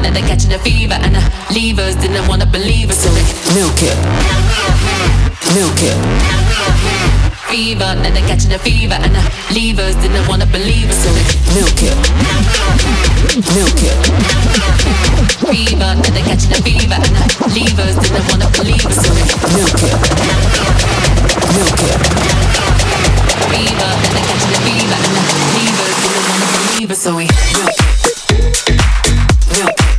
Fever, then they catching the fever and the leavers didn't wanna believe us so milk it, milk it fever, then they're catching a fever, and the levers didn't wanna believe it, so milk it, milk it. Fever, then they're catching a fever, and the levers didn't wanna believe it, so milk it, milk it. Fever, then they're catching a fever, and the levers didn't wanna believe it, so we milk it, milk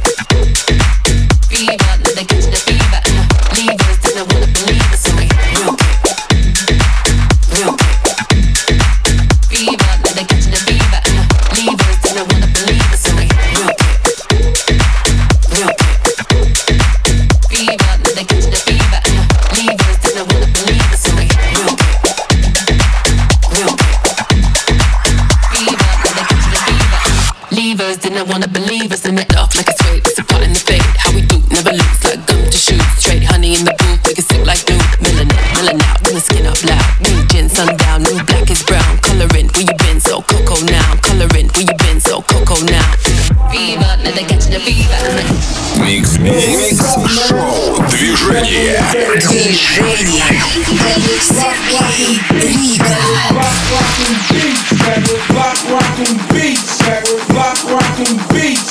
didn't wanna believe us and it off like a straight. It's a part in the fade. How we do, never lose like gum to shoot. Straight honey in the booth, make it sick like glue. Melanin, melanin out, when the skin up loud. New gin, sundown, new black is brown. Coloring, where you been? So cocoa now. Coloring, where you been? So cocoa now. Fever, now they catching the fever. Микс, микс, шоу, движение. Движение. Сергей Рига. Block rockin' beats, that was block rockin' beats, beats,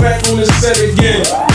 back on the set again.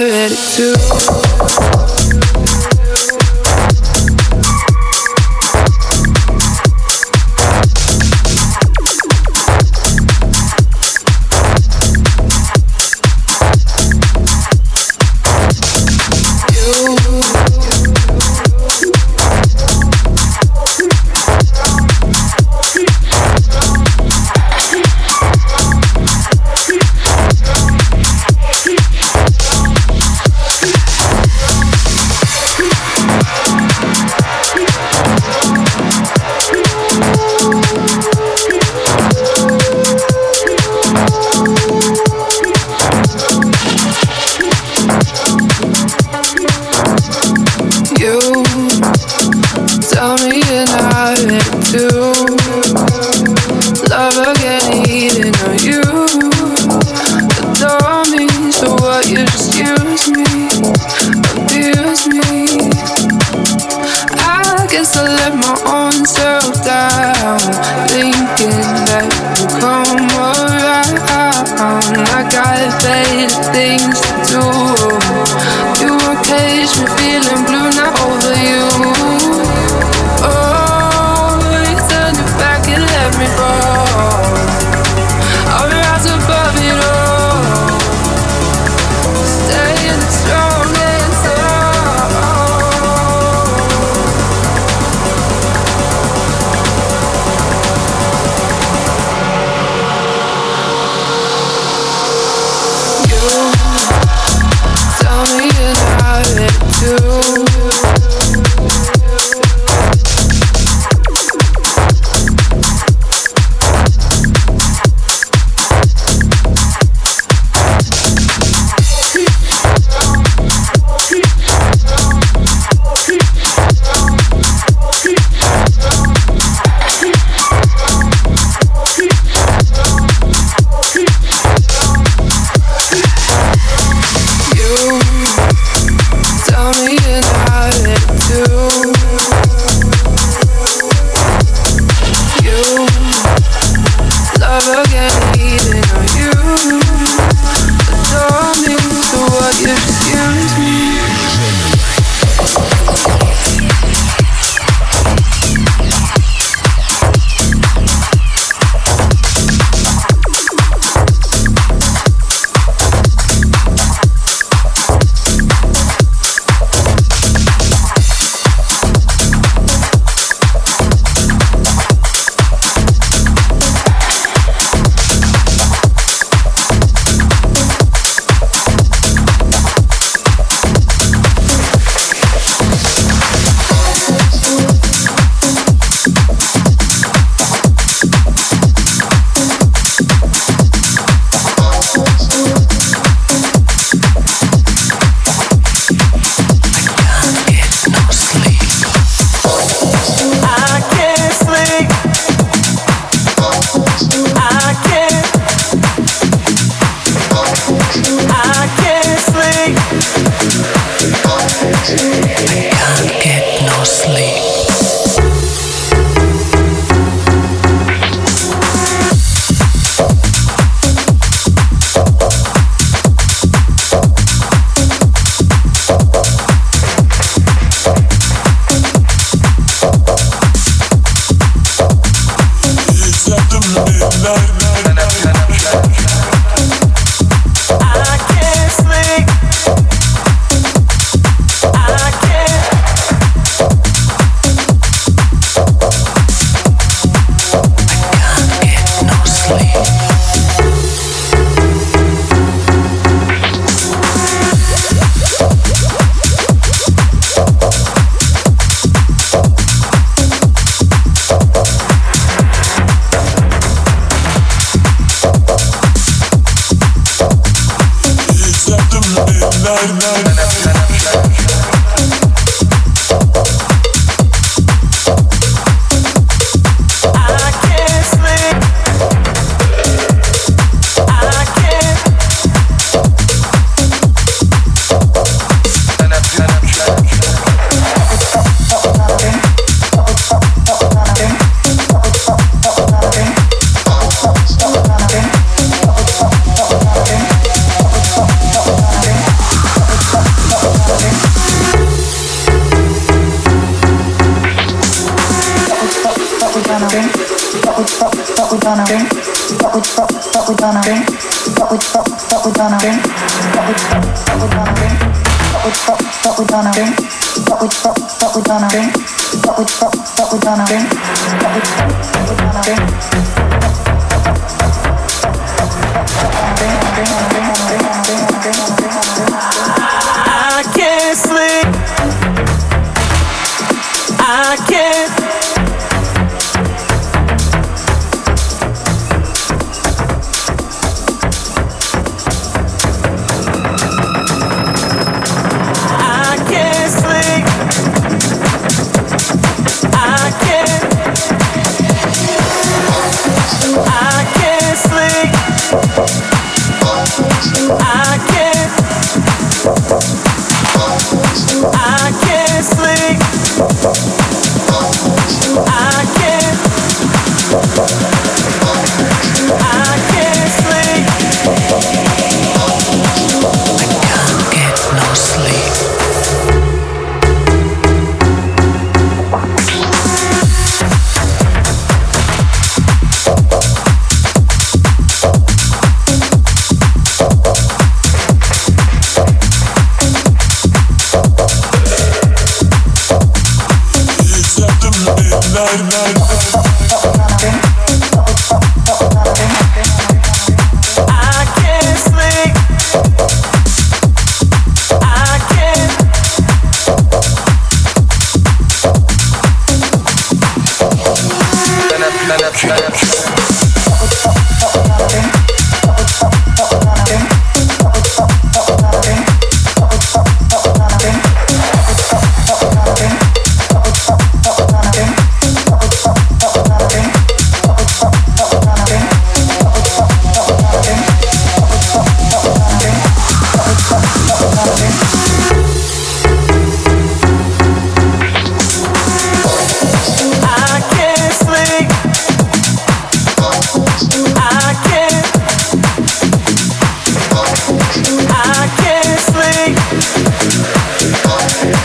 You're not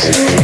Yes.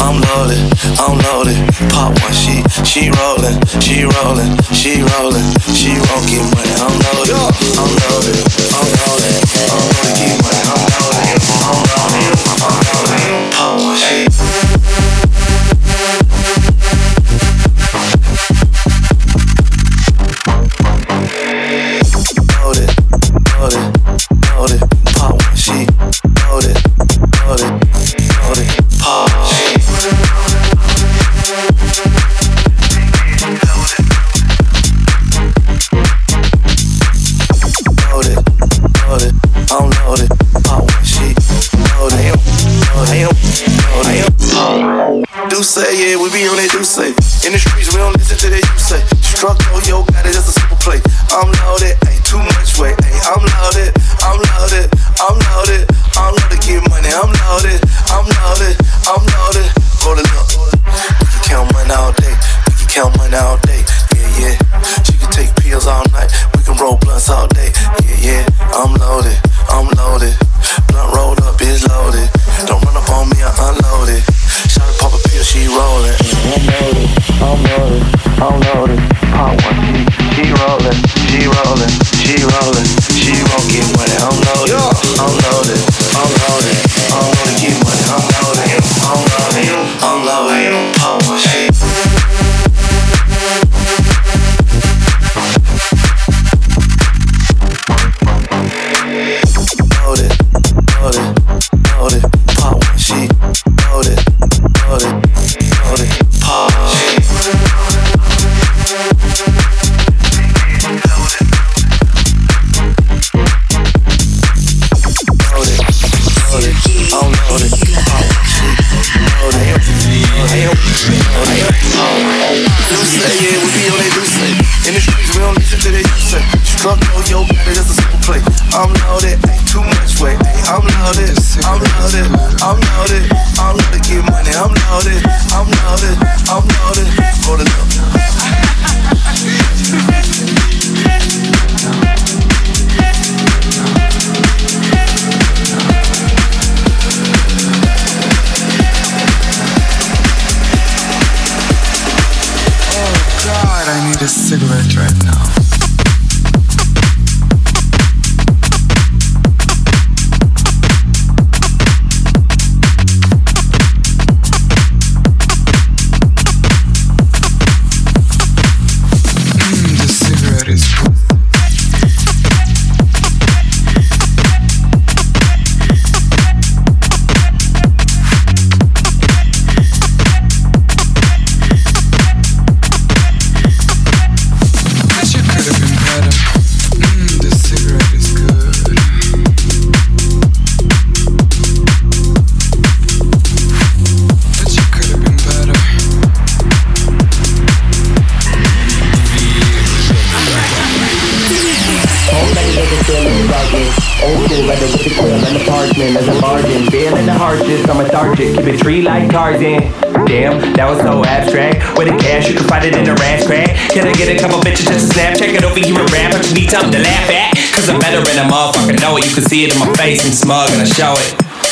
I'm loaded, I'm loaded. Pop one, she, she rolling, she rolling, she rolling, she won't get money. I'm loaded, I'm loaded, I'm loaded, I'm gonna get money. I'm loaded, I'm loaded, I'm loaded. Pop one, she.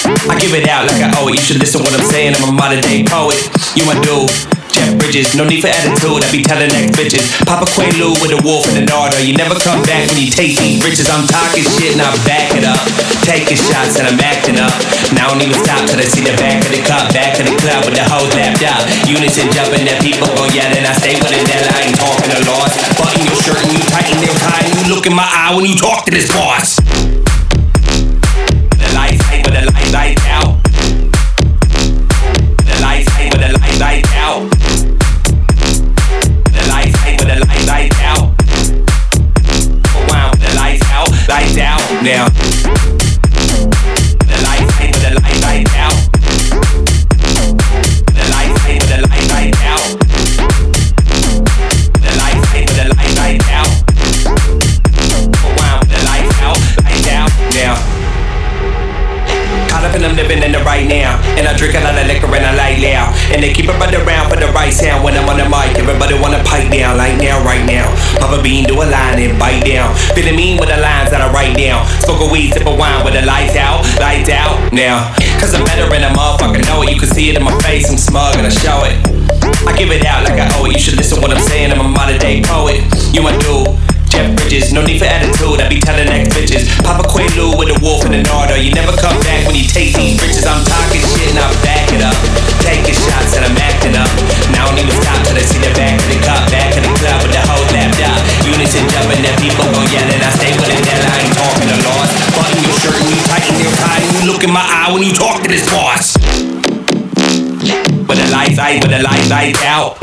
I give it out like I owe it. You should listen what I'm saying. I'm a modern day poet. You my dude. Jeff Bridges, no need for attitude. I be telling that bitches. Papa Quaalude with a wolf and the order. You never come back when you take these riches. I'm talking shit and I back it up. Taking shots and I'm acting up. Now I don't even stop till I see the back of the cup. Back of the club with the hoes lapped up. Unison jumping that people go yelling. I stay with it that I ain't talking a loss. Button your shirt and you tighten your tie you look in my eye when you talk to this boss. now. Cause I'm better and I motherfucker know it. You can see it in my face, I'm smug and I show it. I give it out like I owe it. You should listen what I'm saying, I'm a modern day poet. You do. Jeff Bridges, no need for attitude. I be telling next bitches. Papa Quaalude with a wolf in the Nardo. You never come back when you take these bitches. I'm talking shit and I back it up. Taking shots and I'm acting up. Now I don't even stop till I see the back of the cup. Back in the club with the whole lapped up. Unison jumping, that people go yelling. I stay with it, that I ain't talking to laws. Button your shirt and you tighten your tie. And you look in my eye when you talk to this boss. But the lights, I, but the lights, lights out.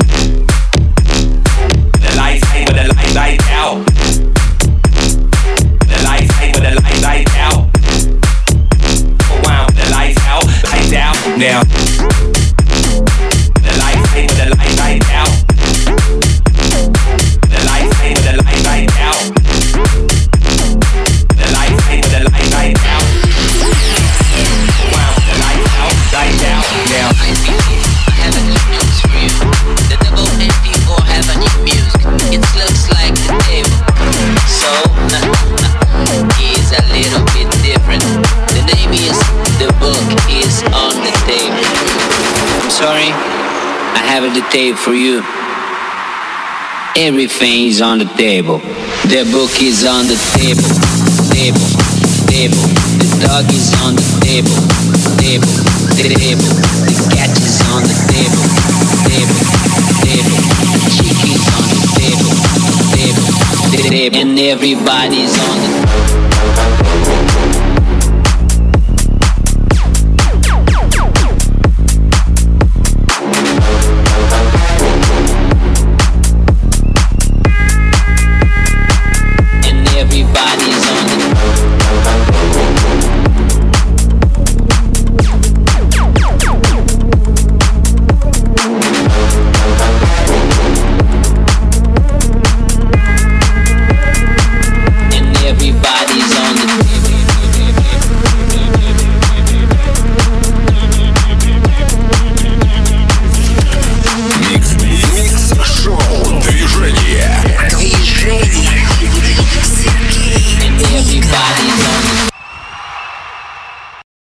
Tape for you. Everything is on the table. The book is on the table. Table, table. The dog is on the table. Table, table. The cat is on the table. Table, table. The chick is on the table. Table, table. And everybody's on the